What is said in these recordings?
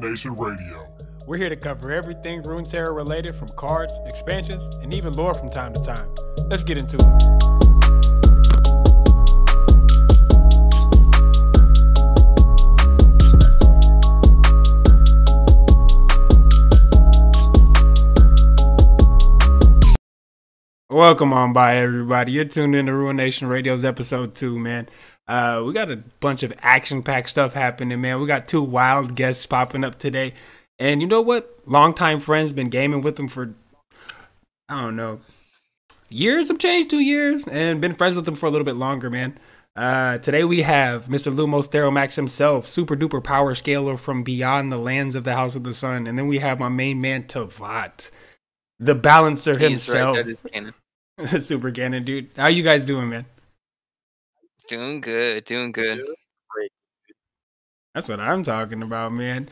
Nation Radio. We're here to cover everything Runeterra related from cards, expansions, and even lore from time to time. Let's get into it. Welcome on by everybody. You're tuned in to Ruination Radio's episode two, man. Uh, we got a bunch of action-packed stuff happening, man. We got two wild guests popping up today, and you know what? Longtime friends, been gaming with them for I don't know years of change, two years, and been friends with them for a little bit longer, man. Uh, today we have Mr. Lumos Theromax himself, super duper power scaler from beyond the lands of the House of the Sun, and then we have my main man Tavat, the balancer He's himself. Right, that is canon. Super Gannon, dude. How you guys doing, man? Doing good, doing good. That's what I'm talking about, man.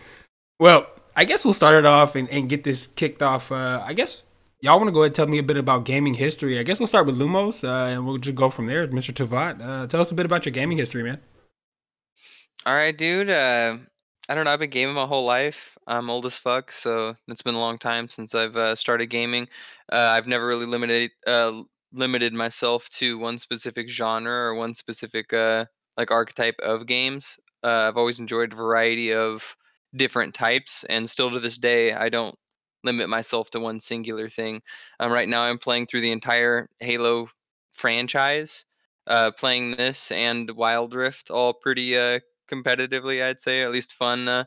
Well, I guess we'll start it off and, and get this kicked off. Uh, I guess y'all want to go ahead and tell me a bit about gaming history. I guess we'll start with Lumos, uh, and we'll just go from there. Mr. Tavat, uh, tell us a bit about your gaming history, man. All right, dude. Uh, I don't know. I've been gaming my whole life. I'm old as fuck, so it's been a long time since I've uh, started gaming. Uh, I've never really limited uh, limited myself to one specific genre or one specific uh, like archetype of games. Uh, I've always enjoyed a variety of different types, and still to this day, I don't limit myself to one singular thing. Um, right now, I'm playing through the entire Halo franchise, uh, playing this and Wild Rift all pretty uh, competitively, I'd say, at least fun. Uh,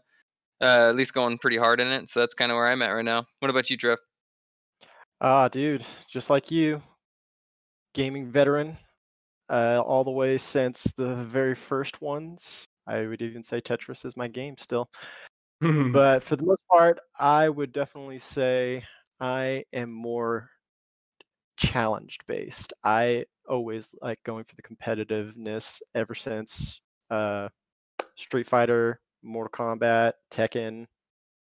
uh, at least going pretty hard in it. So that's kind of where I'm at right now. What about you, Drift? Ah, dude, just like you, gaming veteran, uh, all the way since the very first ones. I would even say Tetris is my game still. But for the most part, I would definitely say I am more challenged based. I always like going for the competitiveness ever since uh, Street Fighter, Mortal Kombat, Tekken,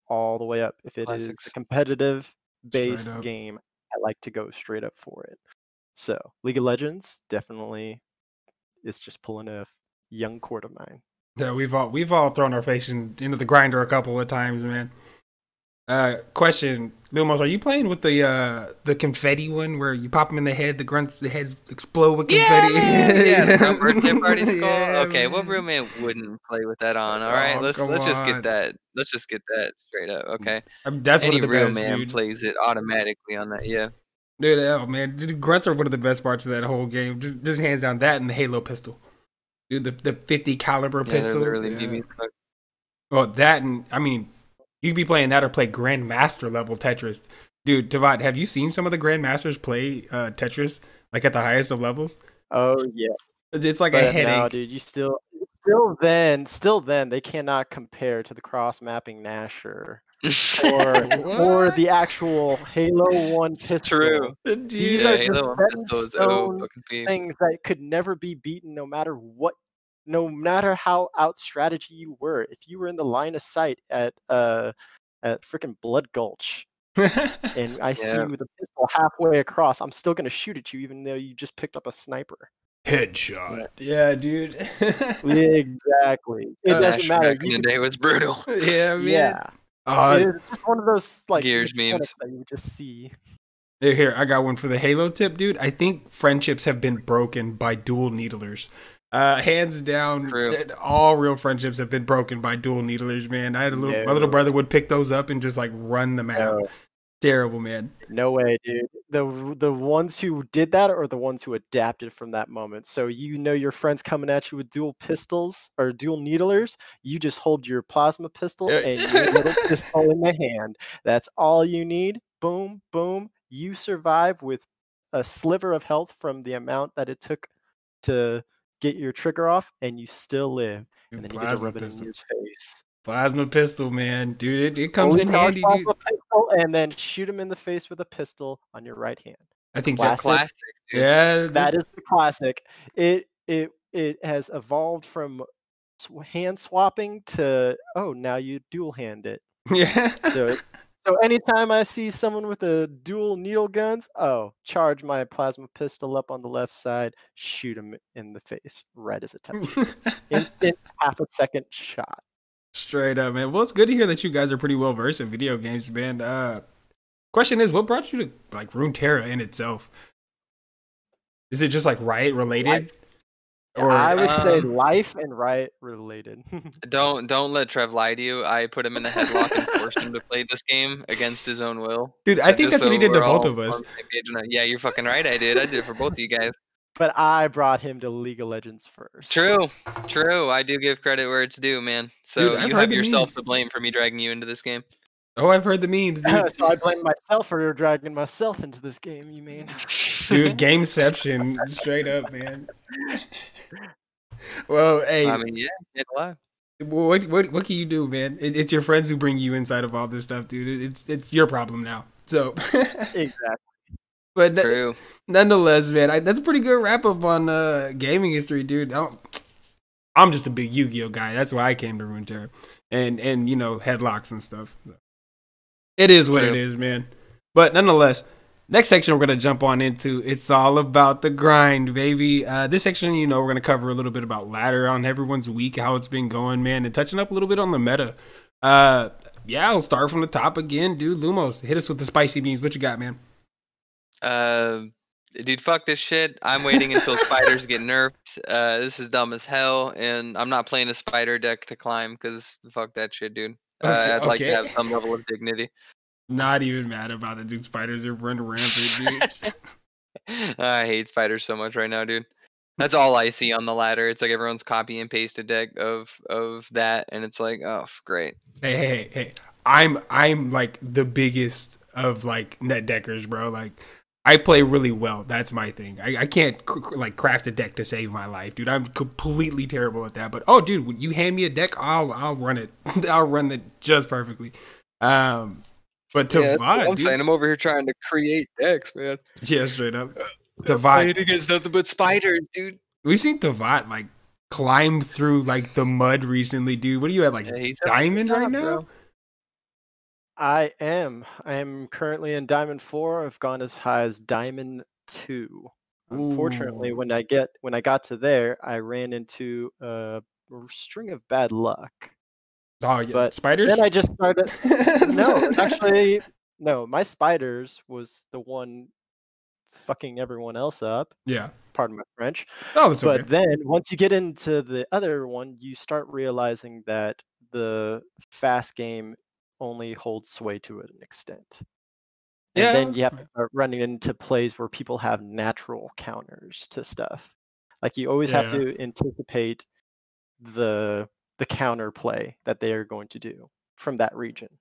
all the way up. If it is Classics. a competitive based game, I like to go straight up for it. So League of Legends definitely is just pulling a young cord of mine. Yeah, we've all we've all thrown our face in, into the grinder a couple of times, man. Uh, question, Lumos, are you playing with the uh the confetti one where you pop them in the head, the grunts, the heads explode with confetti? yeah, some birthday party skull. Yeah, okay, what man. roommate wouldn't play with that on? All right, Oh, let's let's just get that. Let's just get that straight up. Okay, I mean, that's any one of the real best, man dude. plays it automatically on that. Yeah, Dude, oh man, dude, grunts are one of the best parts of that whole game. Just, just hands down that and the Halo pistol, dude. The the fifty caliber yeah, pistol. literally yeah. BB. Well, that and I mean, you could be playing that or play Grandmaster level Tetris, dude. Tavat, have you seen some of the Grandmasters play uh, Tetris like at the highest of levels? Oh yeah. It's like a But headache. no, dude, you still still then still then they cannot compare to the cross mapping Nasher or or the actual Halo One pistol. True. These yeah, are just Halo set in stone things that could never be beaten no matter what no matter how out strategy you were. If you were in the line of sight at uh at freaking Blood Gulch and I see you with a pistol halfway across, I'm still gonna shoot at you even though you just picked up a sniper. Headshot. Yeah, dude. exactly. It Uh, doesn't matter. back in the day was brutal. yeah, man. yeah. Uh, it is just one of those like Gears memes. that you would just see. Here, here, I got one for the Halo tip, dude. I think friendships have been broken by dual needlers. Uh, hands down, True. all real friendships have been broken by dual needlers, man. I had a little, my little brother would pick those up and just like run them out. No, Terrible, man. no way, dude. The the ones who did that are the ones who adapted from that moment. So you know your friends coming at you with dual pistols or dual needlers. You just hold your plasma pistol and your little pistol in the hand. That's all you need. Boom, boom. You survive with a sliver of health from the amount that it took to get your trigger off, and you still live. And then you get to rub it in his face. Plasma pistol, man, dude. It, it comes Fully in charged handy, dude. pistol, and then shoot him in the face with a pistol on your right hand. I think Classic. that, Classic. Dude. yeah, That is the classic. It it it has evolved from hand swapping to oh now you dual hand it. yeah. So it- so anytime I see someone with a dual needle guns, oh charge my plasma pistol up on the left side, shoot him in the face right as it touches. Instant half a second shot. Straight up, man. Well, it's good to hear that you guys are pretty well versed in video games, man. Uh, question is, what brought you to like Runeterra in itself? Is it just like Riot related? Or I would um, say life and Riot related. Don't don't let Trev lie to you. I put him in a headlock and forced him to play this game against his own will. dude, I think Just that's what he did to both all of us. on the same page and I- Yeah, you're fucking right. I did. I did it for both of you guys. But I brought him to League of Legends first. True, true. I do give credit where it's due, man. So Dude, you have yourself memes. to blame for me dragging you into this game. Oh, I've heard the memes, dude. so I blame myself for dragging myself into this game. You mean? dude, gameception, straight up, man. Well, hey, I mean, yeah, can't lie. what what what can you do, man? It, it's your friends who bring you inside of all this stuff, dude. It's it's your problem now. So, exactly. But n- True. nonetheless, man, I, that's a pretty good wrap up on uh, gaming history, dude. I don't, I'm just a big Yu-Gi-Oh guy. That's why I came to Runeterra, and and you know headlocks and stuff. It is what it True. is, man. But nonetheless, next section we're gonna jump on into. It's all about the grind, baby. Uh, this section, you know, we're gonna cover a little bit about ladder on everyone's week, how it's been going, man, and touching up a little bit on the meta. Uh, yeah, I'll start from the top again, dude. Lumos, hit us with the spicy beans. What you got, man? Uh, dude, fuck this shit. I'm waiting until spiders get nerfed. Uh, this is dumb as hell, and I'm not playing a spider deck to climb because fuck that shit, dude. Uh, Okay, I'd like to have some level of dignity. Not even mad about it, dude. Spiders are running rampant, dude. I hate spiders so much right now, dude. That's all I see on the ladder. It's like everyone's copy and paste a deck of of that, and it's like, oh, great. hey, hey, hey, hey. I'm I'm like the biggest of like net deckers, bro. Like I play really well. That's my thing. I, I can't c- c- like craft a deck to save my life, dude. I'm completely terrible at that. But oh, dude, when you hand me a deck, I'll I'll run it. I'll run it just perfectly. Um, but to yeah, I'm dude, saying. I'm over here trying to create decks, man. yeah, straight up. To Playing VOD, against nothing but spiders, dude. we've seen Tavat like climb through like the mud recently, dude. What are you at, like Yeah, he's having a good diamond right now? bro. I am. I am currently in Diamond Four. I've gone as high as Diamond Two. Unfortunately, Ooh. when I get when I got to there, I ran into a string of bad luck. Oh yeah, But spiders. Then I just started. no, actually, no. My spiders was the one fucking everyone else up. yeah. Pardon my French. Oh, that's okay. But then once you get into the other one, you start realizing that the fast game only holds sway to an extent. And Yeah. then you have to start running into plays where people have natural counters to stuff. Like you always have to anticipate the the counter play that they are going to do from that region.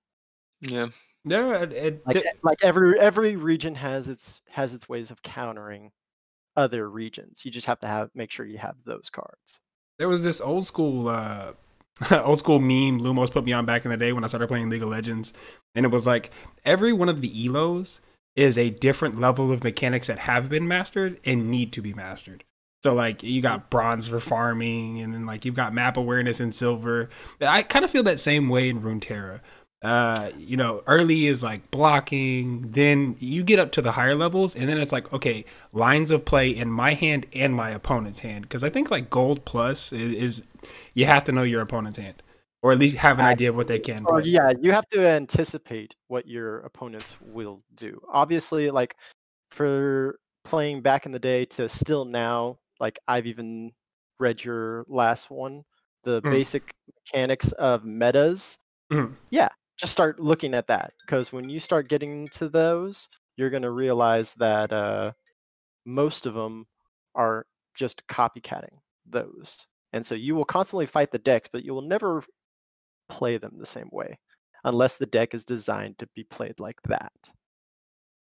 Yeah. Yeah, it, it, Like like every every region has its has its ways of countering other regions. You just have to have make sure you have those cards. there was this old school uh old school meme Lumos put me on back in the day when I started playing League of Legends. And it was like every one of the elos is a different level of mechanics that have been mastered and need to be mastered. So like you got bronze for farming and then like you've got map awareness in silver. I kind of feel that same way in Runeterra. Uh, you know, early is like blocking, then you get up to the higher levels, and then it's like, okay, lines of play in my hand and my opponent's hand. Because I think like gold plus is, is you have to know your opponent's hand, or at least have an idea of what they can. Or play. yeah, you have to anticipate what your opponents will do. Obviously, like for playing back in the day to still now, like I've even read your last one, the Mm. basic mechanics of metas. Mhm. Yeah, just start looking at that because when you start getting into those, you're going to realize that uh, most of them are just copycatting those. And so you will constantly fight the decks, but you will never play them the same way unless the deck is designed to be played like that.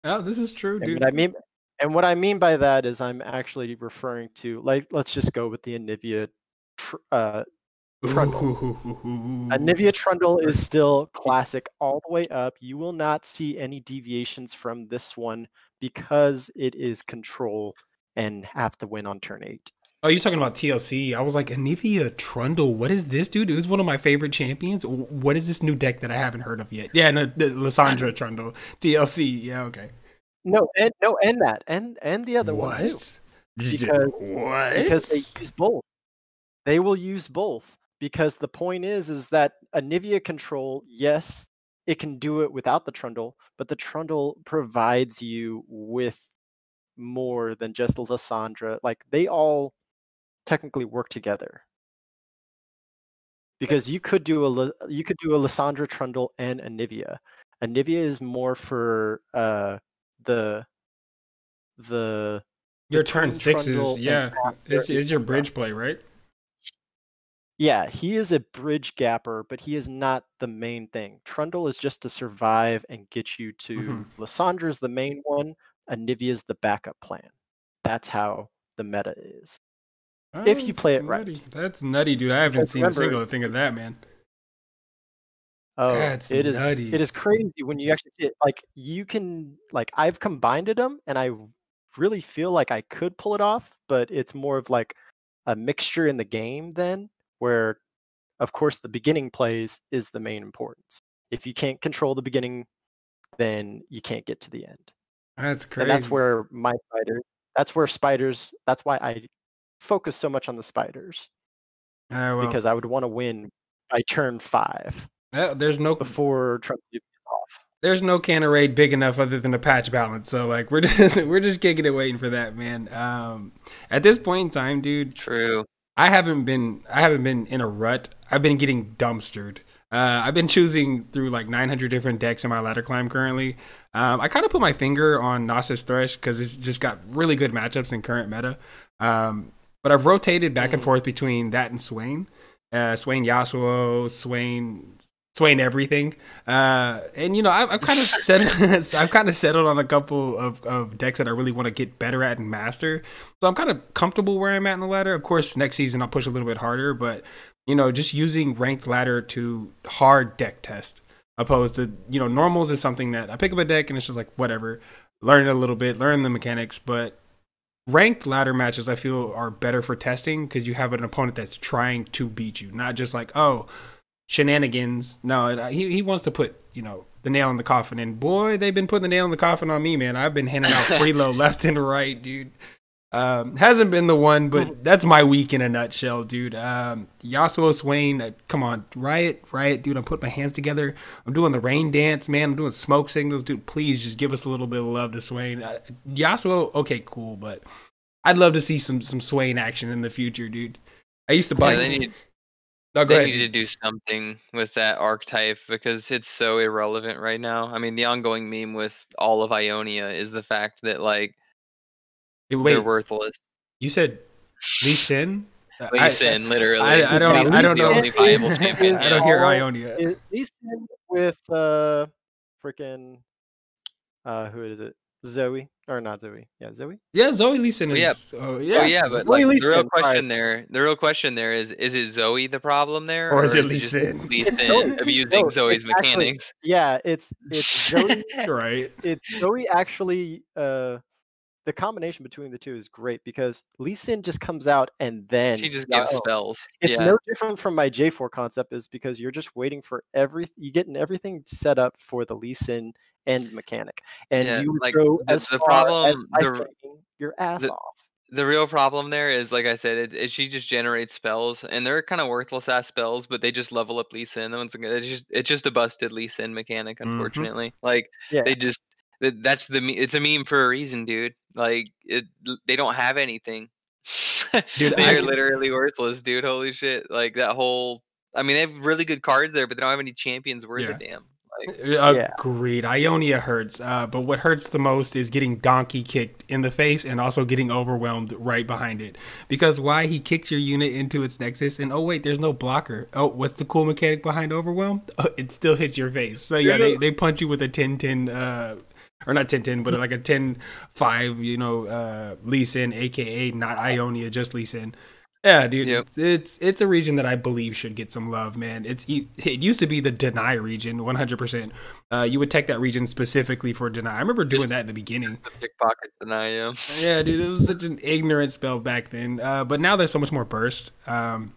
Oh, this is true, And dude. what I mean and what I mean by that is I'm actually referring to like let's just go with the Anivia tr- uh Trundle. Anivia Trundle is still classic all the way up. You will not see any deviations from this one because it is control and have to win on turn eight. Oh, you're talking about TLC. I was like, Anivia Trundle. What is this, dude? Who's one of my favorite champions. What is this new deck that I haven't heard of yet? Yeah, no, the Lissandra Trundle. TLC. Yeah, okay. No, and no, and that, and and the other one too, Because, Because- what? because they use both. They will use both. because the point is is that Anivia control, yes, it can do it without the Trundle, but the Trundle provides you with more than just Lissandra. Like they all technically work together. Because you could do a you could do a Lissandra Trundle and Anivia. Anivia is more for uh the the Your the turn Twin six Trundle yeah. It's, it's your bridge play, right? Yeah, he is a bridge gapper, but he is not the main thing. Trundle is just to survive and get you to Mhm. Lissandra's the main one, Anivia's the backup plan. That's how the meta is. If you play it right. nutty. That's nutty, dude. I haven't Because seen a single thing of that, man. Oh, That's it is nutty. it is crazy when you actually see it. Like you can like I've combined them and I really feel like I could pull it off, but it's more of like a mixture in the game then where of course the beginning plays is the main importance. If you can't control the beginning, then you can't get to the end. That's crazy. And that's where my spider that's where spiders that's why I focus so much on the spiders Ah, well, because I would want to win by turn 5 uh, there's no before Trump gets off. there's no cannon raid big enough other than a patch balance. So like we're just we're just kicking it waiting for that, man. Um, at this point in time, dude, True. I haven't been I haven't been in a rut. I've been getting dumpstered. Uh, I've been choosing through like 900 different decks in my ladder climb currently. Um, I kind of put my finger on Nasus Thresh because it's just got really good matchups in current meta. Um, but I've rotated back and Mhm. forth between that and Swain. Uh, Swain Yasuo, Swain, Swain everything. Uh, and you know, I've, I've kind of settled. I've kind of settled on a couple of, of decks that I really want to get better at and master. So I'm kind of comfortable where I'm at in the ladder. Of course, next season I'll push a little bit harder, but you know, just using ranked ladder to hard deck test, opposed to you know normals is something that I pick up a deck and it's just like whatever, learn it a little bit, learn the mechanics, but ranked ladder matches I feel are better for testing because you have an opponent that's trying to beat you, not just like oh shenanigans. No, uh, he he wants to put you know the nail in the coffin, and boy, they've been putting the nail in the coffin on me, man. I've been handing out freelo left and right, dude. Um, hasn't been the one, but that's my week in a nutshell, dude. Um, Yasuo Swain, uh, come on, riot, riot, dude. I'm putting my hands together. I'm doing the rain dance, man. I'm doing smoke signals, dude. Please just give us a little bit of love to Swain. Uh, Yasuo, okay, cool, but I'd love to see some some Swain action in the future, dude. I used to buy. Yeah, they need no, go they ahead. need to do something with that archetype because it's so irrelevant right now. I mean, the ongoing meme with all of Ionia is the fact that like Wait, they're worthless. you said Lee Sin? Lee I- Sin, literally. I, I don't. Lee I don't Sin's know. The only viable champion. I don't hear Ionia. At least in with uh freaking uh who is it? Zoe or not Zoe? Yeah, Zoe. Yeah, Zoe Lee Sin Well, is. yeah. Oh Oh yeah. yeah, but like Lee the real Sin, sorry. question there, the real question there is: is it Zoe the problem there, Or is it Lee just Sin? Lee Sin abusing No, Zoe's it's actually- mechanics? Yeah, it's it's Zoe. right. it's Zoe actually. Uh, the combination between the two is great because Lee Sin just comes out and then She just gives oh, spells. It's yeah. no different from my J4 concept is because you're just waiting for every you getting everything set up for the Lee Sin end mechanic, and Yeah, you like, go the- as the far problem- as the- your ass the- off. the real problem there is like I said, it, it she just generates spells, and they're kind of worthless ass spells, but they just level up Lee Sin. It's just it's just a busted Lee Sin mechanic, Mhm. unfortunately. Like Yeah. they just that's the me- it's a meme for a reason, dude. Like it they don't have anything. Dude, they I- are literally worthless, dude. Holy shit! Like that whole. I mean, they have really good cards there, but they don't have any champions worth Yeah. a damn. Like Yeah. Agreed. Ionia hurts, uh, but what hurts the most is getting donkey kicked in the face and also getting overwhelmed right behind it. Because why he kicked your unit into its nexus, and oh wait, there's no blocker. Oh, what's the cool mechanic behind overwhelm? Oh, it still hits your face. So yeah, they, they punch you with a 10-10, uh, or not 10-10, but like a 10-5, you know, uh, Lee Sin, aka not Ionia, just Lee Sin. Yeah, dude, Yep. it's it's a region that I believe should get some love, man. It's it used to be the deny region, one hundred percent. Uh, you would take that region specifically for deny. I remember doing Just- that in the beginning. the pickpocket deny you. Yeah, dude, it was such an ignorant spell back then. Uh, but now there's so much more burst. Um,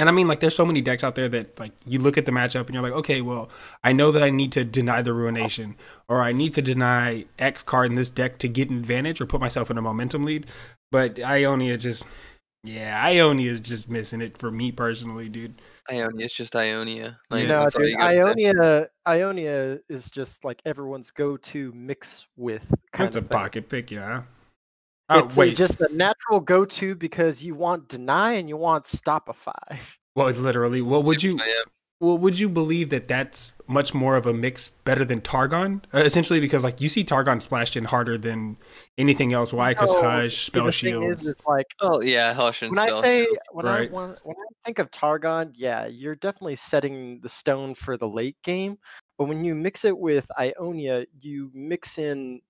and I mean, like, there's so many decks out there that, like, you look at the matchup and you're like, okay, well, I know that I need to deny the ruination, or I need to deny X card in this deck to get an advantage or put myself in a momentum lead. But Ionia just, Yeah, Ionia is just missing it for me personally, dude. Ionia it's just Ionia. Like, no, dude, you gotta. Ionia, Ionia is just like everyone's go-to mix with kind That's a thing. pocket pick, yeah. Oh it's a- wait, just a natural go-to because you want deny and you want stopify. well, it's literally. What would you? Well, would you believe that that's much more of a mix better than Targon? Uh, essentially, because like you see Targon splashed in harder than anything else. Why? Because No, Hush, See, spell the thing shields. is, is like Oh yeah, Hush and when I say Shield. when Right. I when, when I think of Targon, yeah, you're definitely setting the stone for the late game. But when you mix it with Ionia, you mix in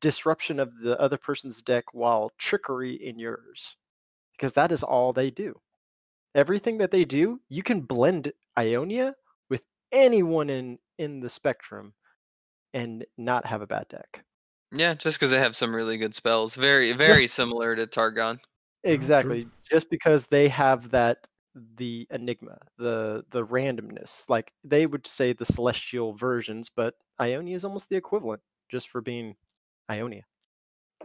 disruption of the other person's deck while trickery in yours, because that is all they do. Everything that they do, you can blend Ionia with anyone in in the spectrum, and not have a bad deck. Yeah, just because they have some really good spells. Very, very similar to Targon. Exactly. Just because they have that the enigma, the the randomness. Like they would say the celestial versions, but Ionia is almost the equivalent just for being Ionia.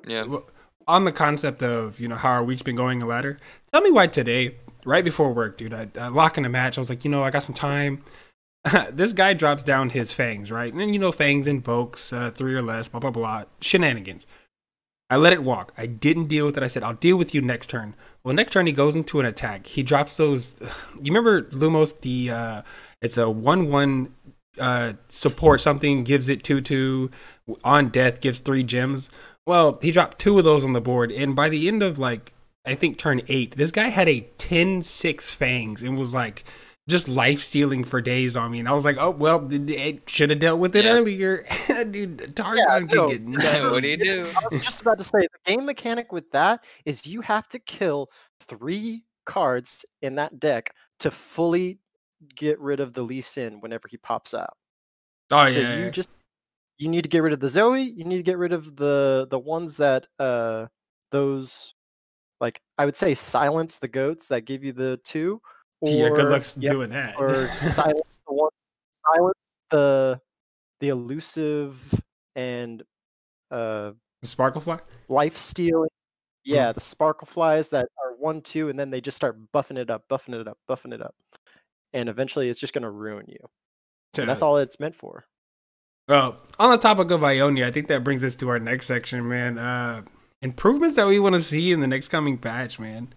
Yeah. Well, on the concept of you know how our week's been going a ladder tell me why today right before work dude i, I lock in a match i was like you know i got some time. This guy drops down his fangs right? And then you know fangs invokes uh, three or less blah blah blah shenanigans. I let it walk. I didn't deal with it. I said i'll deal with you next turn. Well next turn he goes into an attack. He drops those you remember lumos the uh it's a one one uh support something gives it two two on death gives three gems well, he dropped two of those on the board, and by the end of like I think turn eight, this guy had a 10-6 fangs and was like just life stealing for days on me. And I was like, oh well, it should have dealt with it Yeah. earlier. Dude, Targon Yeah, can no, what do you do? I was just about to say the game mechanic with that is you have to kill three cards in that deck to fully get rid of the Lee Sin whenever he pops out. Oh so yeah, you yeah. just you need to get rid of the Zoe. You need to get rid of the the ones that uh those like I would say silence the goats that give you the two. Or, yeah, good luck yep, doing that. or silence the ones silence the the elusive and uh sparkle Sparklefly. life stealing. Hmm. Yeah, the sparkle flies that are one two, and then they just start buffing it up, buffing it up, buffing it up, and eventually it's just gonna ruin you. And that's all it's meant for. Well, on the topic of Ionia, I think that brings us to our next section, man. Uh, improvements that we want to see in the next coming patch, man.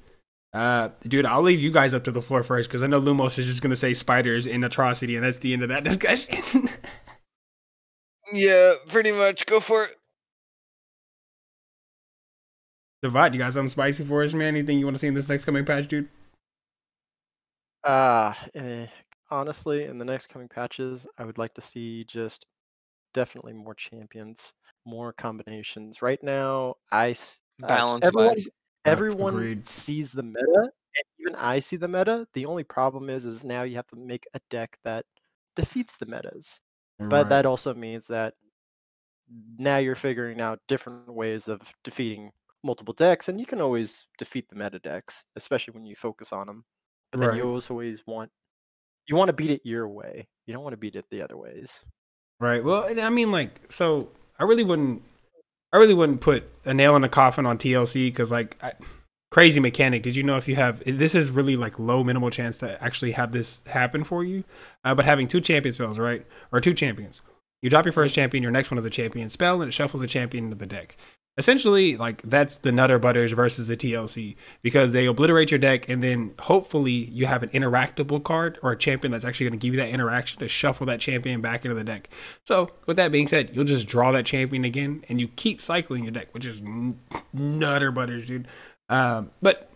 Uh, dude, I'll leave you guys up to the floor first because I know Lumos is just gonna say spiders in atrocity, and that's the end of that discussion. Yeah, pretty much. Go for it. Divide, you got something spicy for us, man? Anything you want to see in this next coming patch, dude? Uh, eh, honestly, in the next coming patches, I would like to see just definitely more champions, more combinations. Right now, I s- uh, Balance everyone, everyone agreed. sees the meta, and even I see the meta. The only problem is, is now you have to make a deck that defeats the metas. But that also means that now you're figuring out different ways of defeating multiple decks, and you can always defeat the meta decks, especially when you focus on them. But then Right. you always always want you want to beat it your way. You don't want to beat it the other ways. Right. Well, and I mean, like, so I really wouldn't, I really wouldn't put a nail in the coffin on TLC because, like, I, crazy mechanic. Did you know if you have this is really like low minimal chance to actually have this happen for you? Uh, but having two champion spells, right, or two champions, you drop your first champion, your next one is a champion spell, and it shuffles a champion into the deck. Essentially, like that's the Nutter Butters versus the TLC because they obliterate your deck, and then hopefully you have an interactable card or a champion that's actually going to give you that interaction to shuffle that champion back into the deck. So, with that being said, you'll just draw that champion again, and you keep cycling your deck, which is Nutter Butters, dude. Um, but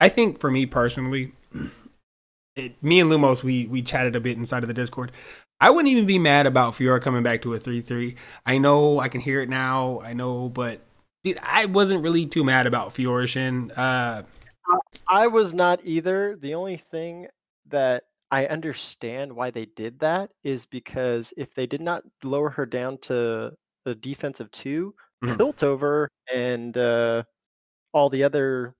I think for me personally, it, me and Lumos, we we chatted a bit inside of the Discord. I wouldn't even be mad about Fiora coming back to a three three. I know I can hear it now. I know, but dude, I wasn't really too mad about Fiora Shin. Uh, I was not either. The only thing that I understand why they did that is because if they did not lower her down to a defensive 2 Mhm. Piltover and uh, all the other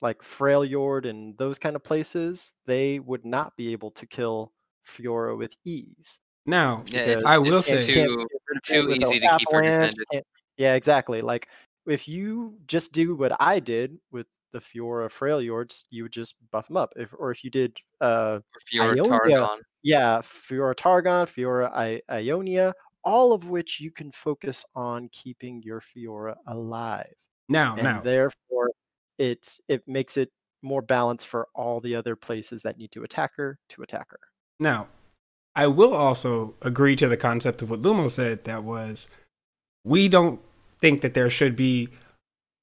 like Freljord and those kind of places, they would not be able to kill Fiora with ease. now, Yeah, I will it's say- too- get rid of too easy to keep her avalanche, defended. Yeah, exactly. Like if you just do what I did with the Fiora Freljords, you would just buff them up. If or if you did uh Fiora Ionia. Targon. yeah, Fiora Targon, Fiora I- Ionia, all of which you can focus on keeping your Fiora alive. Now, And now, therefore it it makes it more balanced for all the other places that need to attack her to attack her. Now, I will also agree to the concept of what Lumo said. That was, we don't think that there should be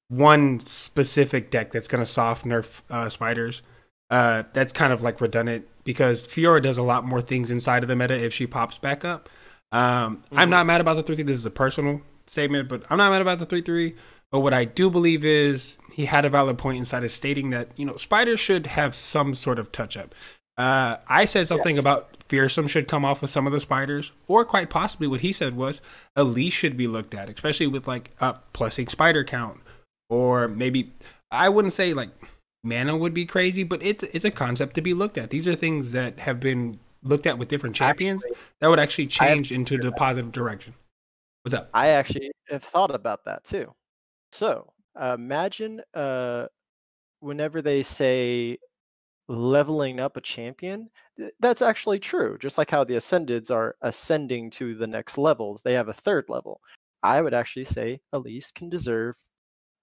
one specific deck that's going to soft nerf uh, spiders. Uh, that's kind of like redundant because Fiora does a lot more things inside of the meta if she pops back up. Um, I'm Mhm. not mad about the three three. This is a personal statement, but I'm not mad about the three three. But what I do believe is he had a valid point inside of stating that you know spiders should have some sort of touch up. Uh, I said something Yes. about fearsome should come off with some of the spiders, or quite possibly what he said was a Elise should be looked at, especially with like up plussing spider count, or maybe I wouldn't say like mana would be crazy, but it's it's a concept to be looked at. These are things that have been looked at with different champions Actually, that would actually change into the positive direction. What's up? I actually have thought about that too. So uh, imagine uh, whenever they say leveling up a champion, that's actually true. Just like how the Ascendeds are ascending to the next levels, they have a third level. I would actually say Elise can deserve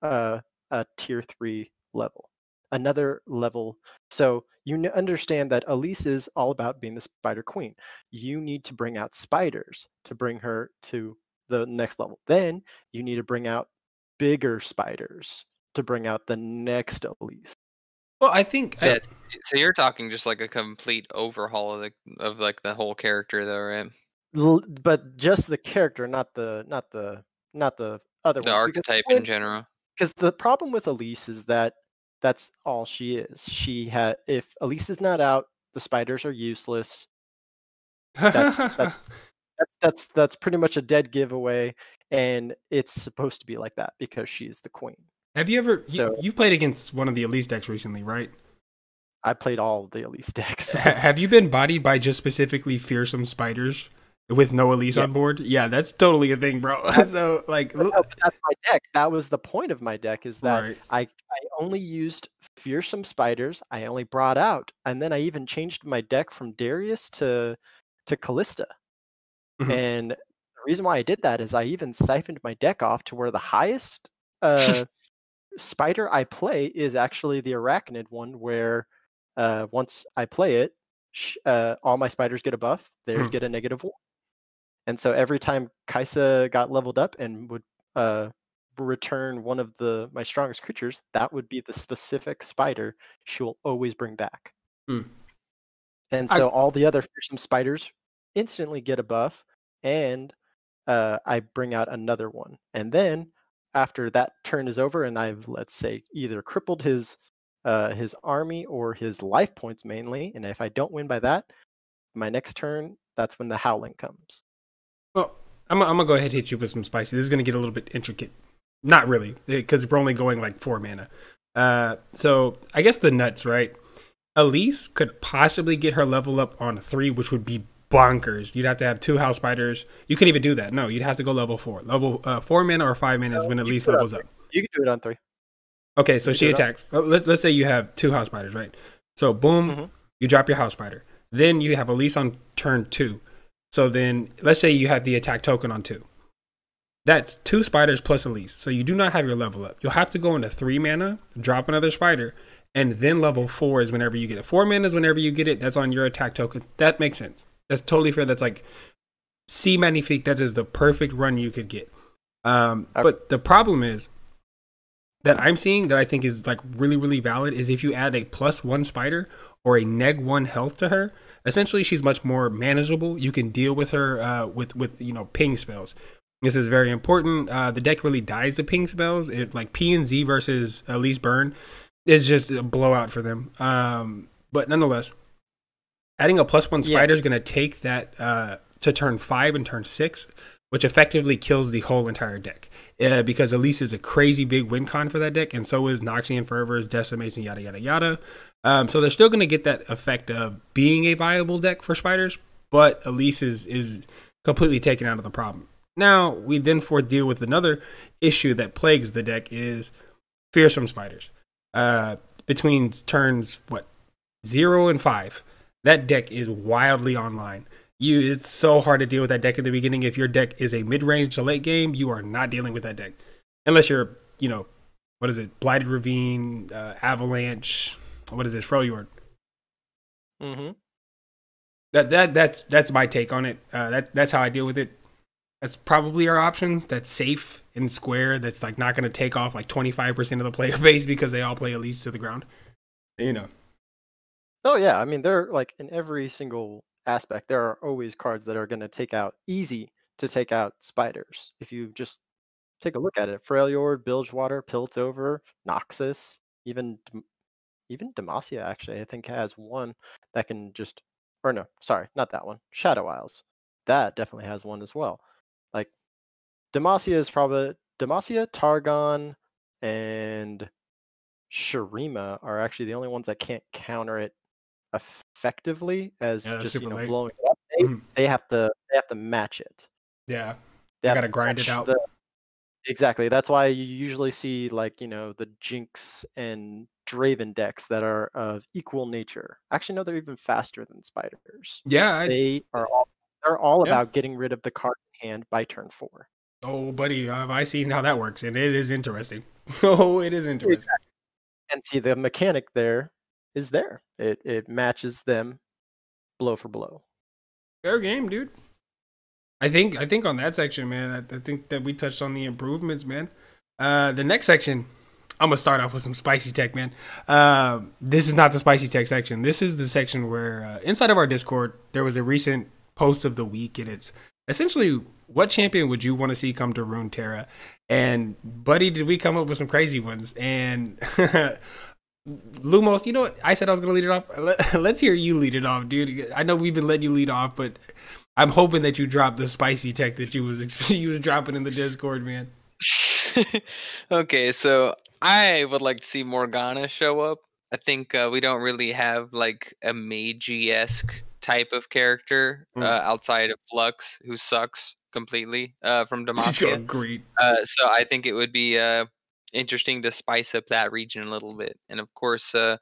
uh, a tier three level, another level. So you understand that Elise is all about being the Spider Queen. You need to bring out spiders to bring her to the next level. Then you need to bring out bigger spiders to bring out the next Elise. Well, I think So, yeah, so you're talking just like a complete overhaul of the of like the whole character, though, right? L- but just the character, not the not the not the other one The ones. archetype in general. Because the problem with Elise is that that's all she is. She had if Elise is not out, the spiders are useless. that's- that's- That's that's that's pretty much a dead giveaway, and it's supposed to be like that because she's the queen. Have you ever So- you, you played against one of the Elise decks recently, right? I played all the Elise decks. Have you been bodied by just specifically fearsome spiders with no Elise Yeah. on board? Yeah, that's totally a thing, bro. so like, No, that's my deck. That was the point of my deck is that right. I I only used fearsome spiders. I only brought out, and then I even changed my deck from Darius to to Kalista. Mhm. And the reason why I did that is I even siphoned my deck off to where the highest uh, spider I play is actually the arachnid one, where uh, once I play it, sh- uh, all my spiders get a buff. Theirs Mhm. get a negative one. And so every time Kaisa got leveled up and would uh, return one of the my strongest creatures, that would be the specific spider she will always bring back. Hmm. And I- so all the other fearsome spiders instantly get a buff, and uh, I bring out another one. And then after that turn is over, and I've let's say either crippled his uh, his army or his life points mainly, and if I don't win by that, my next turn, that's when the howling comes. Well, I'm, I'm gonna go ahead and hit you with some spicy. This is gonna get a little bit intricate. Not really, because we're only going like four mana. Uh, so I guess the nuts, right? Elise could possibly get her level up on three, which would be bonkers. You'd have to have two house spiders. You couldn't even do that. No, you'd have to go level four. Level uh, four mana or five mana is when Elise least levels up. You can do it on three. Okay, so she do it up. attacks. uh, Let's let's say you have two house spiders, right? So boom, Mhm. you drop your house spider. Then you have Elise on turn two. So then let's say you have the attack token on two. That's two spiders plus Elise. So you do not have your level up. You'll have to go into three mana, drop another spider, and then level four is whenever you get it. Four mana is whenever you get it. That's on your attack token. That makes sense. That's totally fair. That's like C Magnifique. That is the perfect run you could get. Um, Okay. but the problem is that I'm seeing that I think is like really, really valid is if you add a plus one spider or a neg one health to her, essentially she's much more manageable. You can deal with her uh, with with you know ping spells. This is very important. Uh, the deck really dies to ping spells. It like P and Z versus Elise Burn is just a blowout for them. Um, but nonetheless, adding a plus one Yeah. spider is going to take that uh, to turn five and turn six, which effectively kills the whole entire deck. Uh, because Elise is a crazy big win con for that deck, and so is Noxian Fervors, Decimates, and yada yada yada. Um, so they're still going to get that effect of being a viable deck for spiders, but Elise is is completely taken out of the problem. Now we then for deal with another issue that plagues the deck is fearsome spiders. Uh, between turns what zero and five, that deck is wildly online. You, it's so hard to deal with that deck in the beginning. If your deck is a mid-range to late game, you are not dealing with that deck, unless you're, you know, what is it? Blighted Ravine, uh, Avalanche. What is this? Freljord. Mm-hmm. That that that's that's my take on it. Uh, that that's how I deal with it. That's probably our options. That's safe and square. That's like not going to take off like twenty five percent of the player base because they all play at least to the ground. You know. Oh yeah, I mean they're like in every single aspect. There are always cards that are going to take out easy to take out spiders. If you just take a look at it, Freljord, Bilgewater, Piltover, Noxus, even even Demacia actually I think has one that can just or no, sorry, not that one. Shadow Isles. That definitely has one as well. Like Demacia is probably Demacia, Targon, and Shurima are actually the only ones that can't counter it effectively as Yeah, just you know late. blowing it up. They, Mhm. they have to they have to match it. Yeah. They have gotta grind it out. the- exactly. That's why you usually see like you know the Jinx and Draven decks that are of equal nature. Actually, no, they're even faster than spiders. Yeah. I, They are all they're all Yeah. about getting rid of the card in hand by turn four. oh, buddy, have I seen how that works? And it is interesting. oh, it is interesting. And see the mechanic there is there. It it matches them blow for blow. Fair game, dude. I think I think on that section, man, I, I think that we touched on the improvements, man. Uh, the next section, I'm gonna start off with some spicy tech, man. Uh, this is not the spicy tech section. This is the section where uh, inside of our Discord there was a recent post of the week, and it's essentially what champion would you want to see come to Runeterra? And buddy, did we come up with some crazy ones? And Lumos, you know what? I said I was gonna lead it off. Let, let's hear you lead it off, dude. I know we've been letting you lead off, but I'm hoping that you drop the spicy tech that you was you was dropping in the Discord, man. okay, so I would like to see Morgana show up. I think uh, we don't really have like a magey esque type of character Mm. uh, outside of Flux, who sucks completely uh, from Demacia. Agreed. Uh, so I think it would be uh, interesting to spice up that region a little bit. And of course, uh,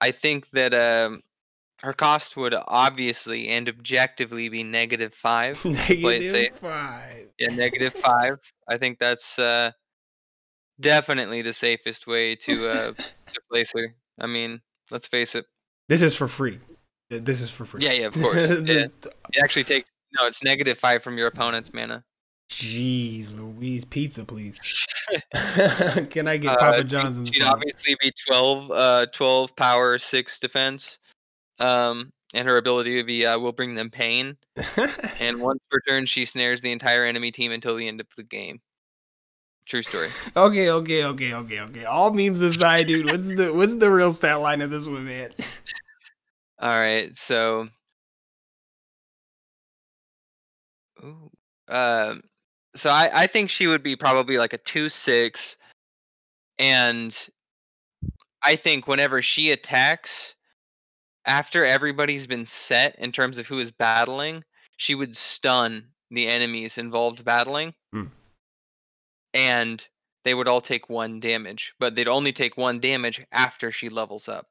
I think that um, her cost would obviously and objectively be negative five. Negative five. Yeah, negative five. I think that's uh, definitely the safest way to uh, to place her. I mean, let's face it. This is for free. This is for free. Yeah, yeah, of course. yeah. It actually takes no. It's negative five from your opponent's mana. Jeez, Louise, pizza, please. Can I get Uh, Papa she'd- John's She'd obviously be 12, uh, 12 power, six defense. Um, and her ability to be uh, will bring them pain. And once per turn, she snares the entire enemy team until the end of the game. True story. okay, okay, okay, okay, okay. All memes aside, dude. What's the what's the real stat line of this one, man? All right, so. Ooh, um, so I, I think she would be probably like a two six, and I think whenever she attacks, after everybody's been set in terms of who is battling, she would stun the enemies involved battling, Hmm. and they would all take one damage, but they'd only take one damage after she levels up.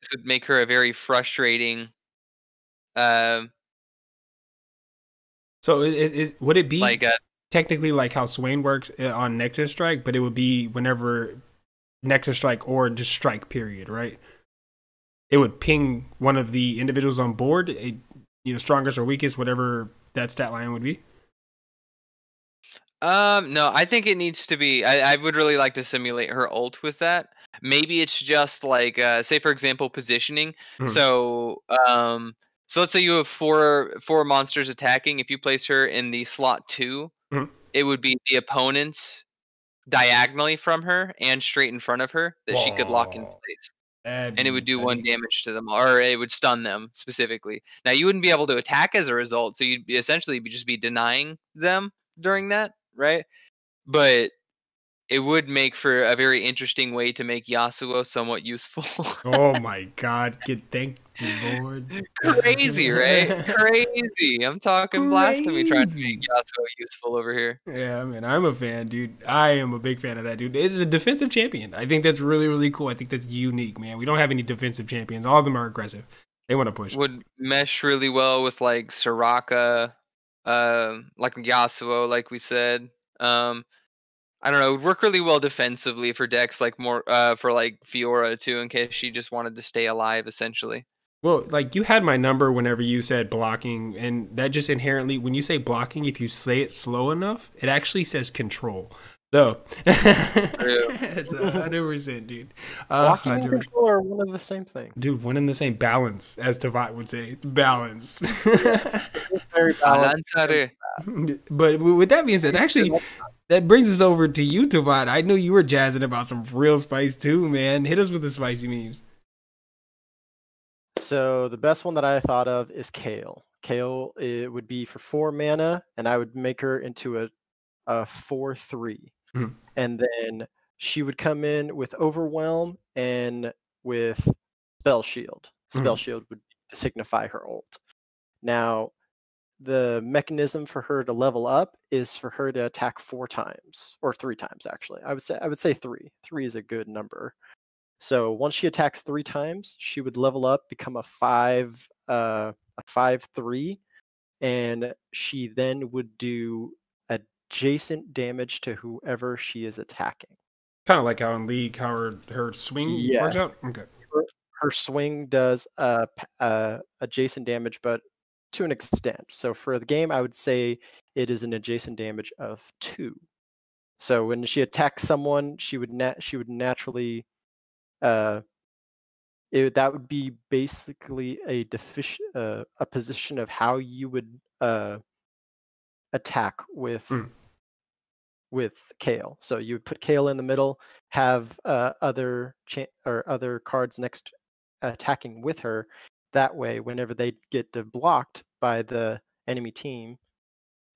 This would make her a very frustrating. Um, So is, is would it be like uh, technically like how Swain works uh, on Nexus Strike, but it would be whenever Nexus Strike or just Strike period, right? It would ping one of the individuals on board, a, you know, strongest or weakest, whatever that stat line would be. Um, no, I think it needs to be. I, I would really like to simulate her ult with that. Maybe it's just like, uh, say for example, positioning. Mhm. So, um, so let's say you have four four monsters attacking. If you place her in the slot 2 Mhm. it would be the opponents diagonally from her and straight in front of her that she could lock in place, That'd and it would do one damage to them, or it would stun them specifically. Now you wouldn't be able to attack as a result, so you'd be essentially be just be denying them during that, right? But it would make for a very interesting way to make Yasuo somewhat useful. oh my god, get thank the Lord. Crazy, right? Crazy. I'm talking blasphemy trying to make Yasuo useful over here. Yeah, I man, I'm a fan, dude. I am a big fan of that, dude. It's a defensive champion. I think that's really, really cool. I think that's unique, man. We don't have any defensive champions. All of them are aggressive. They want to push. Would mesh really well with like Soraka, uh, like Yasuo, like we said. Um, I don't know, it would work really well defensively for decks like more uh for like Fiora too, in case she just wanted to stay alive essentially. Well, like you had my number whenever you said blocking, and that just inherently, when you say blocking, if you say it slow enough, it actually says control. So, it's hundred percent, dude. Uh, Blocking and control are one of the same thing, dude. One in the same balance, as Tavat would say, balance. very balanced. but with that being said, actually, that brings us over to you, Tavat. I knew you were jazzing about some real spice too, man. Hit us with the spicy memes. So the best one that I thought of is Kayle. Kale it would be for four mana, and I would make her into a a four three, mm-hmm. and then she would come in with Overwhelm and with Spell Shield. Spell mm-hmm. Shield would signify her ult. Now the mechanism for her to level up is for her to attack four times or three times actually. I would say i would say three. Three is a good number. So once she attacks three times she would level up become a five uh a five three and she then would do adjacent damage to whoever she is attacking. Kind of like how in league how her, her swing yes. works out? Okay. Her, her swing does uh, uh adjacent damage but to an extent. So for the game, I would say it is an adjacent damage of two. So when she attacks someone, she would nat- she would naturally, uh, it, that would be basically a deficient uh, a position of how you would uh, attack with mm. with Kayle. So you would put Kayle in the middle, have uh, other cha- or other cards next attacking with her, that way, whenever they get blocked by the enemy team,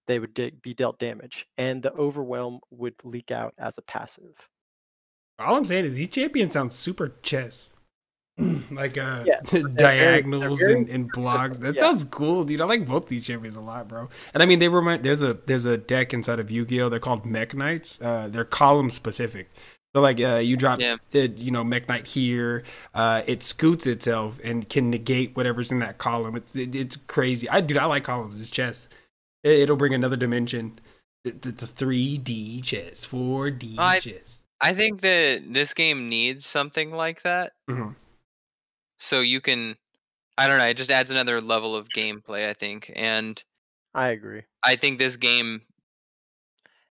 they would de- be dealt damage, and the overwhelm would leak out as a passive. All I'm saying is these champions sound super chess. like uh yeah, diagonals very, very and, and blocks. That yeah. sounds cool, dude. I like both these champions a lot, bro. And I mean they remind there's a there's a deck inside of Yu-Gi-Oh! They're called Mekk-Knights. Uh they're column specific. So like uh, you drop yeah. it, you know, Mekk-Knight here, uh, it scoots itself and can negate whatever's in that column. It's it, it's crazy. I dude, I like columns. It's chess. It, will bring another dimension. The three D chess, four D chess. I think that this game needs something like that. Mm-hmm. So you can, I don't know. It just adds another level of gameplay. I think, and I agree. I think this game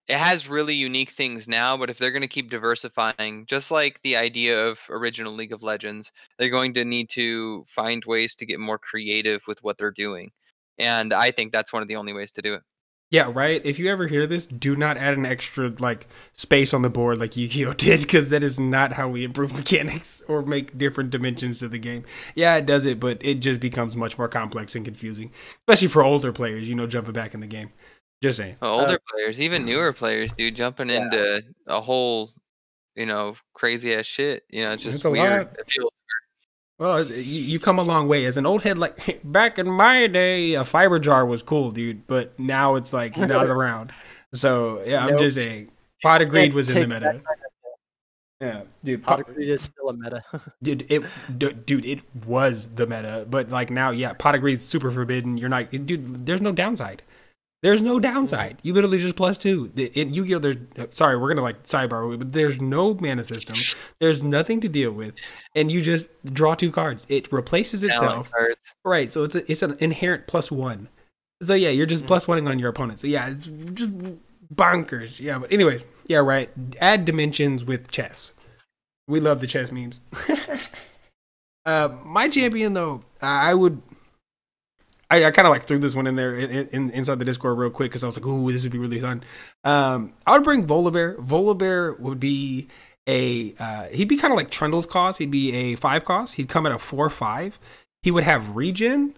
it has really unique things now, but if they're going to keep diversifying, just like the idea of original League of Legends, they're going to need to find ways to get more creative with what they're doing. And I think that's one of the only ways to do it. Yeah, right. If you ever hear this, do not add an extra like space on the board like Yu-Gi-Oh did, because that is not how we improve mechanics or make different dimensions to the game. Yeah, it does it, but it just becomes much more complex and confusing, especially for older players. You know, jumping back in the game. Just saying. Well, older uh, players, even newer players, dude, jumping yeah. into a whole, you know, crazy ass shit. You know, it's just it's weird. It feels well, you, you come a long way. As an old head, like back in my day, a fiber jar was cool, dude. But now it's like not around. So yeah, I'm just saying. Pot of greed was in the meta. Yeah, dude. Pot of greed is still a meta. dude, it, dude, it was the meta, but like now, yeah, pot of greed is super forbidden. You're not, dude. There's no downside. There's no downside. You literally just plus two. In Yu-Gi-Oh, there's sorry, we're gonna like sidebar, but there's no mana system. There's nothing to deal with, and you just draw two cards. It replaces itself. Right. So it's a, it's an inherent plus one. So yeah, you're just mm-hmm. plus oneing on your opponent. So yeah, it's just bonkers. Yeah, but anyways, yeah, right. Add dimensions with chess. We love the chess memes. uh, my champion though, I would I, I kind of like threw this one in there in, in, inside the Discord real quick because I was like, "Ooh, this would be really fun." Um, I would bring Volibear. Volibear would be a uh, he'd be kind of like Trundle's cost. He'd be a five cost. He'd come at a four five. He would have regen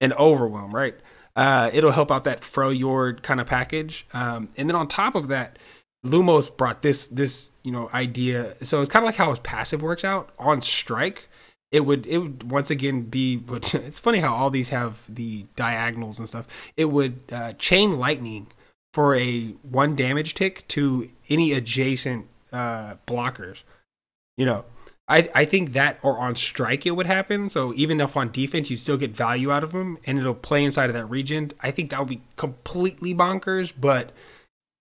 and overwhelm. Right. Uh, it'll help out that Freljord kind of package. Um, and then on top of that, Lumos brought this this you know idea. So it's kind of like how his passive works out on strike. It would it would once again be. But it's funny how all these have the diagonals and stuff. It would uh, chain lightning for a one damage tick to any adjacent uh, blockers. You know, I I think that or on strike it would happen. So even if on defense you still get value out of them and it'll play inside of that region, I think that would be completely bonkers. But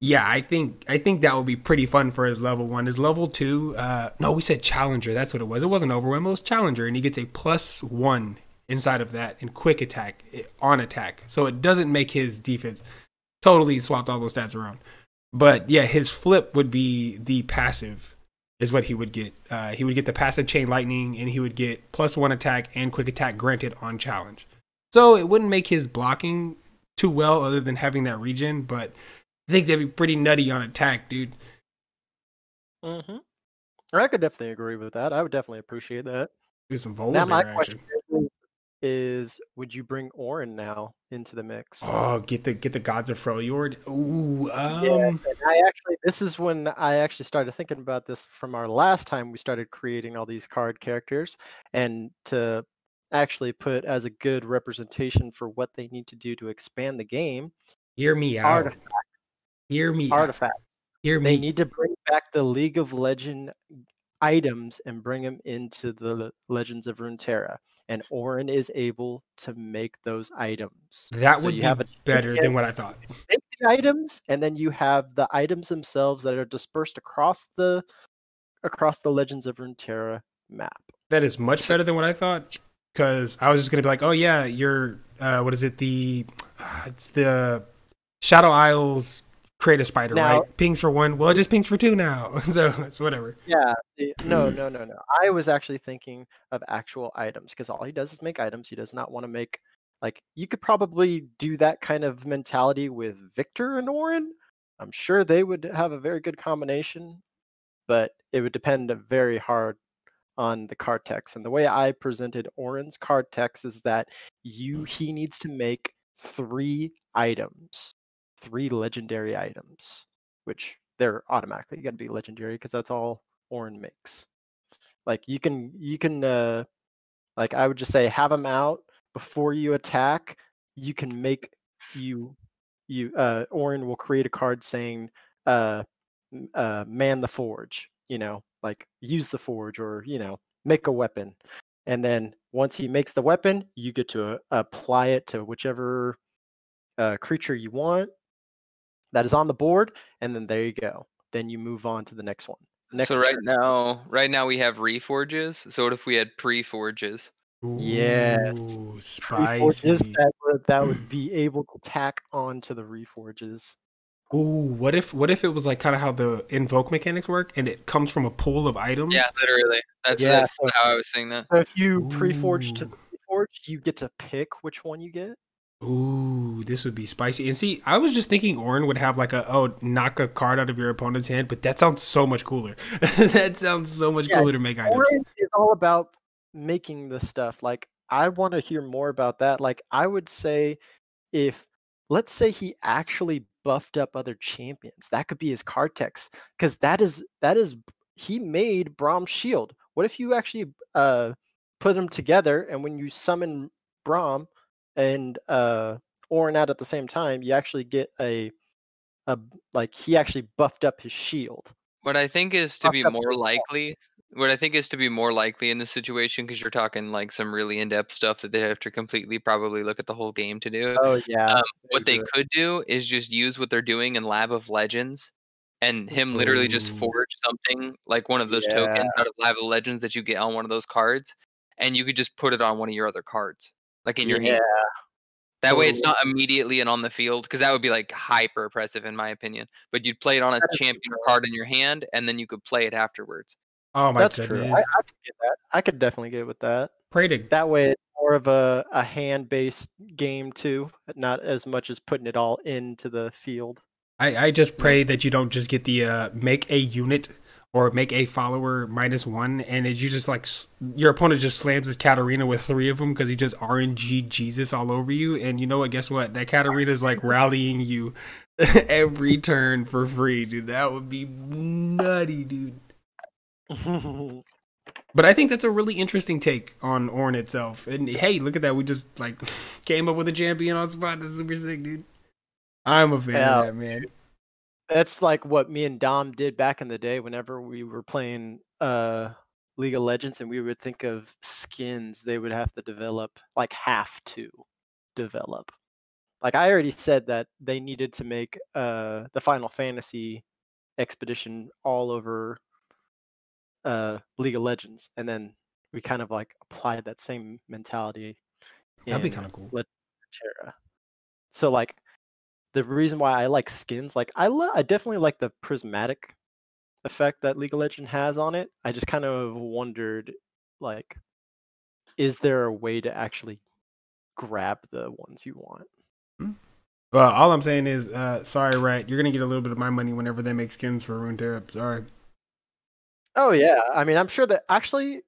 yeah, I think I think that would be pretty fun for his level one. His level two, uh, no, we said challenger. That's what it was. It wasn't overwhelm. It was challenger, and he gets a plus one inside of that in quick attack eh, on attack. So it doesn't make his defense totally swapped all those stats around. But yeah, his flip would be the passive is what he would get. Uh, he would get the passive chain lightning, and he would get plus one attack and quick attack granted on challenge. So it wouldn't make his blocking too well, other than having that region. But I think that'd be pretty nutty on attack, dude. Mm-hmm. I could definitely agree with that. I would definitely appreciate that. Do some Now my question is, is would you bring Orin now into the mix? Oh, get the get the gods of Freljord. Ooh, um, Yes, I actually this is when I actually started thinking about this from our last time we started creating all these card characters and to actually put as a good representation for what they need to do to expand the game hear me out. artifacts Hear me artifacts Hear me. they need to bring back the League of Legend items and bring them into the Legends of Runeterra and Orin is able to make those items that So would be have a better than what I thought. make the items and then you have the items themselves that are dispersed across the across the legends of runeterra map That is much better than what I thought. Because I was just gonna be like, oh yeah, you're uh, what is it? The uh, it's the Shadow Isles create a spider, Now- right? Pings for one. Well, it just pings for two now. so it's whatever. yeah no no no no i was actually thinking of actual items because all he does is make items he does not want to make like you could probably do that kind of mentality with viktor and orin i'm sure they would have a very good combination but it would depend very hard on the card text and the way i presented orin's card text is that you he needs to make three items three legendary items which they're automatically going to be legendary because that's all Orin makes. Like you can you can uh like I would just say have them out before you attack. You can make you you uh Orin will create a card saying uh uh man the forge, you know, like use the forge or you know, make a weapon. And then once he makes the weapon, you get to uh, apply it to whichever uh, creature you want that is on the board, and then there you go. Then you move on to the next one. Next so right turn. now, right now we have reforges. So what if we had pre-forges? Yes. Ooh, reforges spicy. that would, that would be able to tack onto the reforges. Ooh, what if what if it was like kind of how the invoke mechanics work, and it comes from a pool of items? Yeah, literally. That's, Yeah, that's so- how I was saying that. So if you pre-forge to the reforge, you get to pick which one you get. Ooh, this would be spicy. And see, I was just thinking Orin would have like a oh knock a card out of your opponent's hand, but that sounds so much cooler. that sounds so much Yeah, cooler to make items. Orin is all about making the stuff. Like I want to hear more about that. Like I would say, if let's say he actually buffed up other champions, that could be his card text because that is that is he made Braum's shield. What if you actually uh put them together and when you summon Braum and uh Orin out at the same time, you actually get a a like he actually buffed up his shield. What I think is to Fucked be more likely, what I think is to be more likely in this situation, because you're talking like some really in-depth stuff that they have to completely probably look at the whole game to do. Oh yeah. Um, what they could do is just use what they're doing in Lab of Legends, and him literally just Ooh. forge something like one of those tokens out of Lab of Legends that you get on one of those cards, and you could just put it on one of your other cards, like in your hand. That way, it's not immediately and on the field, because that would be like hyper oppressive in my opinion. But you'd play it on a That is champion true. card in your hand, and then you could play it afterwards. Oh my god. That's goodness. true. I, I could get that. I could definitely get with that. Pray to That way, it's more of a, a hand based game too, not as much as putting it all into the field. I, I just pray that you don't just get the uh, make a unit or make a follower minus one, and it, you just like your opponent just slams his Katarina with three of them because he just RNG Jesus all over you, and you know what? Guess what? That Katarina is like rallying you every turn for free, dude. That would be nutty, dude. But I think that's a really interesting take on Ornn itself. And hey, look at that. We just like came up with a champion on spot. That's super sick, dude. I'm a fan Yeah. of that, man. That's like what me and Dom did back in the day whenever we were playing uh League of Legends and we would think of skins they would have to develop like have to develop. Like I already said that they needed to make uh the Final Fantasy expedition all over uh League of Legends and then we kind of like applied that same mentality That'd be kind of cool. Terra. So like the reason why I like skins, like I lo- I definitely like the prismatic effect that League of Legends has on it. I just kind of wondered like is there a way to actually grab the ones you want? Well, all I'm saying is, uh, sorry, right? You're gonna get a little bit of my money whenever they make skins for Runeterra. Sorry. Oh yeah, I mean I'm sure that actually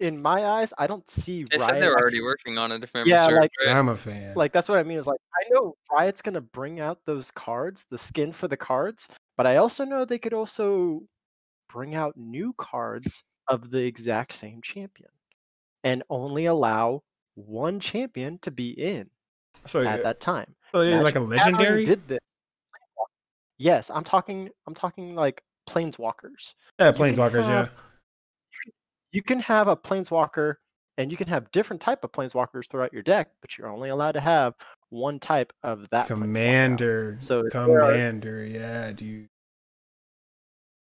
in my eyes I don't see They Riot said they're already actually- working on it. If memory Yeah, serves, like- right? I'm a fan. like that's what I mean is like I know Riot's gonna bring out those cards, the skin for the cards, but I also know they could also bring out new cards of the exact same champion and only allow one champion to be in so, at uh, that time. so yeah, like a legendary. did this. Yes, I'm talking I'm talking like planeswalkers. yeah, can planeswalkers. Yeah. You can have a planeswalker and you can have different type of planeswalkers throughout your deck, but you're only allowed to have one type of that. Commander. So there are- Commander. Yeah, dude.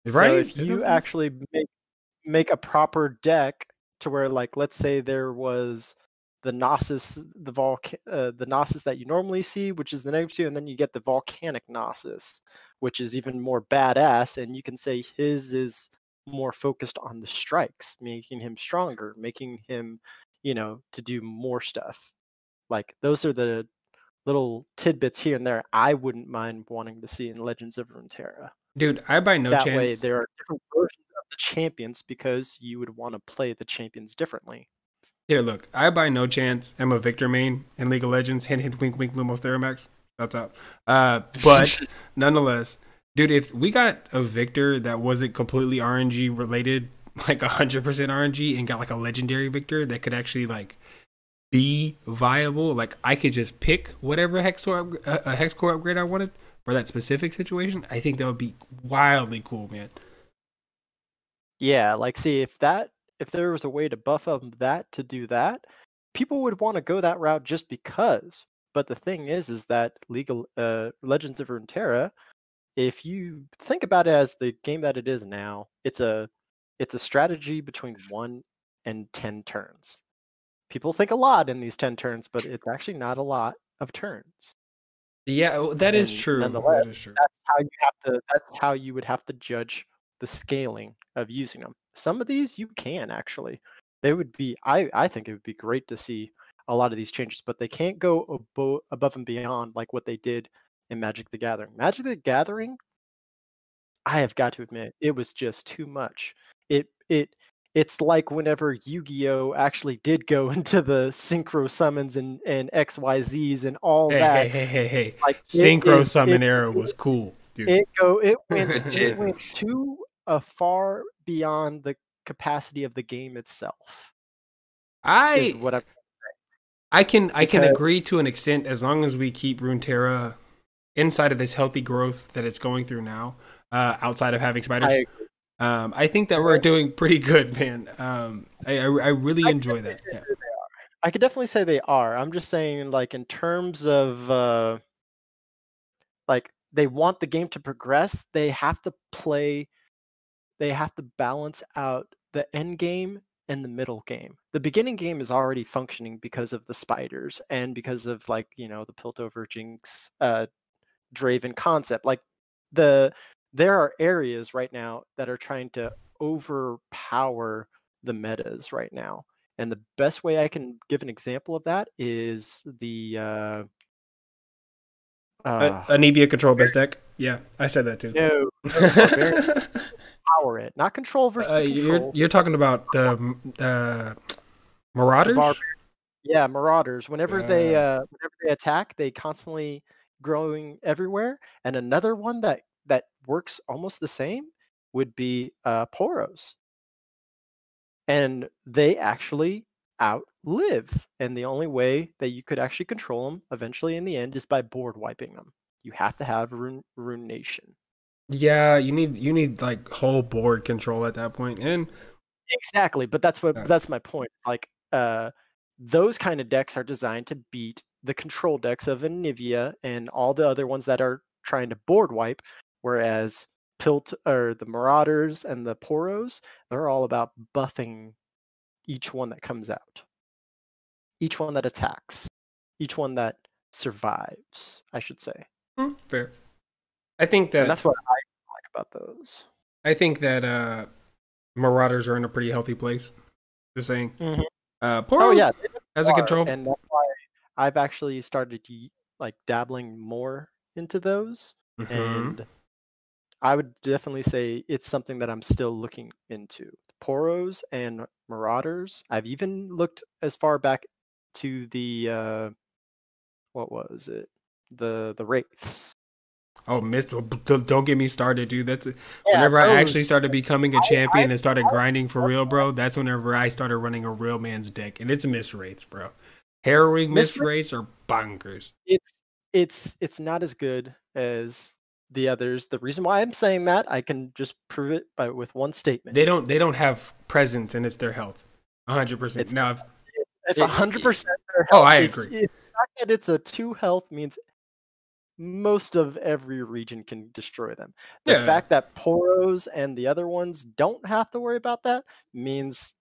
So Right. if you actually make make a proper deck to where like let's say there was the Nasus, the volca- uh, the Nasus that you normally see, which is the negative two, and then you get the volcanic Nasus, which is even more badass, and you can say his is more focused on the strikes, making him stronger, making him, you know, to do more stuff. Like those are the little tidbits here and there I wouldn't mind wanting to see in Legends of Runeterra dude, I by no that chance. way there are different versions of the champions because you would want to play the champions differently Here, look, I by no chance am a Viktor main in League of Legends. Hint, hint, wink, wink, Lumos Theramax. That's out. Uh, but nonetheless, dude, if we got a Viktor that wasn't completely RNG related, like 100% RNG, and got like a legendary Viktor that could actually like be viable, like I could just pick whatever hex core, upg- uh, a hex core upgrade I wanted for that specific situation, I think that would be wildly cool, man. yeah like see if that if there was a way to buff up that to do that people would want to go that route just because but the thing is is that legal uh legends of runeterra if you think about it as the game that it is now it's a it's a strategy between one and 10 turns people think a lot in these 10 turns but it's actually not a lot of turns Yeah, well, that is And true. nonetheless, That is true. that's how you have to that's how you would have to judge the scaling of using them some of these you can actually they would be i i think it would be great to see a lot of these changes but they can't go abo- above and beyond like what they did in magic the gathering magic the gathering i have got to admit it was just too much it it it's like whenever Yu-Gi-Oh actually did go into the synchro summons and, and XYZs and all Hey, that. hey, hey, hey, hey. Like it Synchro is- summon it- era was cool, dude. it go it went it went too uh, far beyond the capacity of the game itself. I what I I can I can agree to an extent as long as we keep Runeterra inside of this healthy growth that it's going through now, uh, outside of having spiders. I um, I think that we're doing pretty good, man. Um, I I, I really I enjoy that. Yeah. say they are. I could definitely say they are. I'm just saying, like in terms of uh, like they want the game to progress, they have to play. They have to balance out the end game and the middle game. The beginning game is already functioning because of the spiders and because of like you know the Piltover Jinx, uh, Draven concept. Like the there are areas right now that are trying to overpower the metas right now. And the best way I can give an example of that is the uh, Uh, uh, Anivia control best deck. Yeah, I said that too. no, power it, not control versus Uh, control. you're you're talking about the uh, Marauders. bar- Yeah, marauders. Whenever they uh, whenever they attack, they constantly growing everywhere. And another one that that works almost the same would be uh, poros, and they actually outlive. And the only way that you could actually control them eventually in the end is by board wiping them. You have to have rune, ruination. Yeah, you need you need like whole board control at that point, and Exactly, but that's what Yeah. that's my point. Like uh those kind of decks are designed to beat the control decks of Anivia and all the other ones that are trying to board wipe, whereas Pilt or the Marauders and the Poros, they're all about buffing each one that comes out. Each one that attacks. Each one that survives, I should say. Hmm, fair. I think And that that's what I like about those. I think that uh, Marauders are in a pretty healthy place. Just saying. Mhm. Uh, Oh yeah, as a control. and that's why I've actually started like dabbling more into those, Mhm. and I would definitely say it's something that I'm still looking into. Poros and Marauders. I've even looked as far back to the uh, what was it? The the Wraiths. Oh, missed. Don't get me started, dude. That's Yeah, whenever I those- actually started becoming a champion and started grinding for real, bro. That's whenever I started running a real man's deck, and it's Mistwraiths, bro. Harrowing miss Miss ra- rates are bonkers. it's it's it's not as good as the others. The reason why I'm saying that I can just prove it by with one statement. They don't. They don't have presence, and it's their health. hundred percent. It's- Now, if, It's a hundred percent. Oh, I agree. The fact that it's a two health means most of every region can destroy them. The Yeah. fact that Poros and the other ones don't have to worry about that means,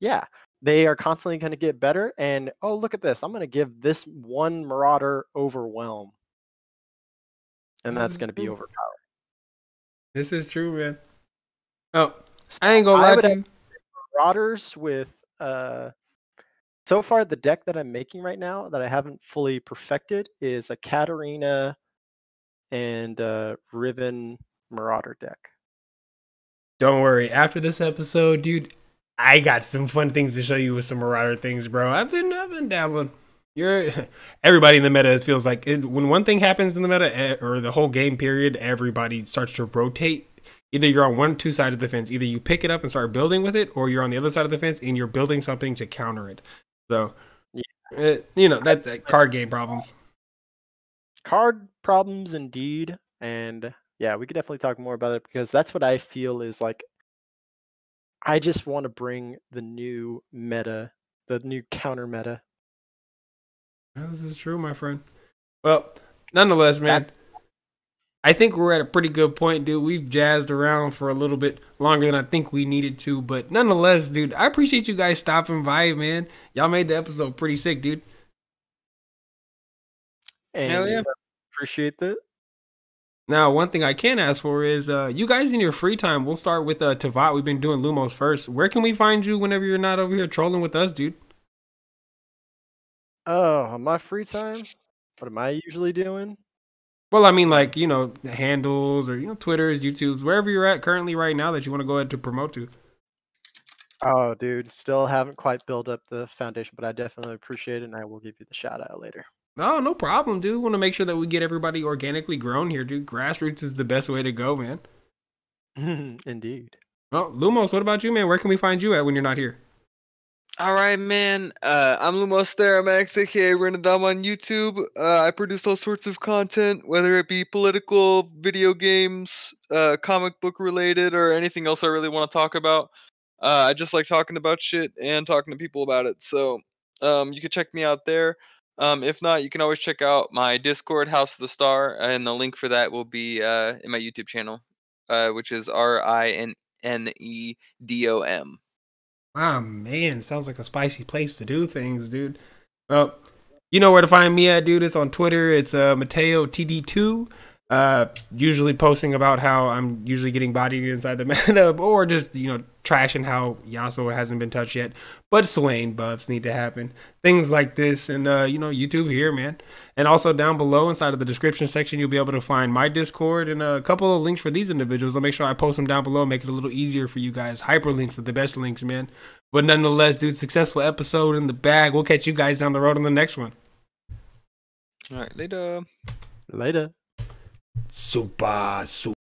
yeah, they are constantly going to get better. And oh, look at this! I'm going to give this one Marauder overwhelm, and that's going to be Mhm. overpowered. this is true, man. Oh, I ain't gonna lie would to you. Marauders with uh so far the deck that I'm making right now that I haven't fully perfected is a Katarina and uh Riven Marauder deck. Don't worry. After this episode, dude, I got some fun things to show you with some Marauder things, bro. I've been I've been dabbling. You're everybody in the meta feels like it, when one thing happens in the meta eh, or the whole game period, everybody starts to rotate. Either you're on one two sides of the fence. Either you pick it up and start building with it, or you're on the other side of the fence and you're building something to counter it. So, eh, you know that's uh, card game problems. Card problems indeed and yeah, we could definitely talk more about it because that's what I feel is like I just want to bring the new meta, the new counter meta. This is true, my friend. Well, nonetheless, man, I think we're at a pretty good point, dude. We've jazzed around for a little bit longer than I think we needed to, but nonetheless, dude, I appreciate you guys stopping by, man. Y'all made the episode pretty sick, dude. And Hell yeah. appreciate that. Now, one thing I can ask for is, uh, you guys in your free time. We'll start with uh, Tavat. We've been doing Lumos first. Where can we find you whenever you're not over here trolling with us, dude? Oh, on my free time, what am I usually doing? Well, I mean, like you know, handles or you know, Twitters, YouTubes, wherever you're at currently right now that you want to go ahead to promote to. Oh, dude, still haven't quite built up the foundation, but I definitely appreciate it, and I will give you the shout out later. No, no problem, dude. Want to make sure that we get everybody organically grown here, dude. Grassroots is the best way to go, man. Indeed. Well, Lumos, what about you, man? Where can we find you at when you're not here? All right, man. Uh, I'm Lumos Theramax, aka Rinnedom on YouTube. Uh, I produce all sorts of content, whether it be political, video games, uh, comic book related, or anything else I really want to talk about. Uh, I just like talking about shit and talking to people about it. So um, you can check me out there. Um, if not, you can always check out my Discord, House of the Star, and the link for that will be uh, in my YouTube channel, uh, which is R I N N E D O M. Ah, man, sounds like a spicy place to do things, dude. Well, you know where to find me at, dude. It's on Twitter. It's uh, Mateo TD2. Uh, usually posting about how I'm usually getting bodied inside the meta, or just you know trashing how Yasuo hasn't been touched yet. But Swain buffs need to happen, things like this, and uh, you know YouTube here, man. And also down below inside of the description section, you'll be able to find my Discord and a couple of links for these individuals. I'll make sure I post them down below, make it a little easier for you guys. Hyperlinks are the best links, man. But nonetheless, dude, successful episode in the bag. We'll catch you guys down the road on the next one. All right, later. Later. Super, super.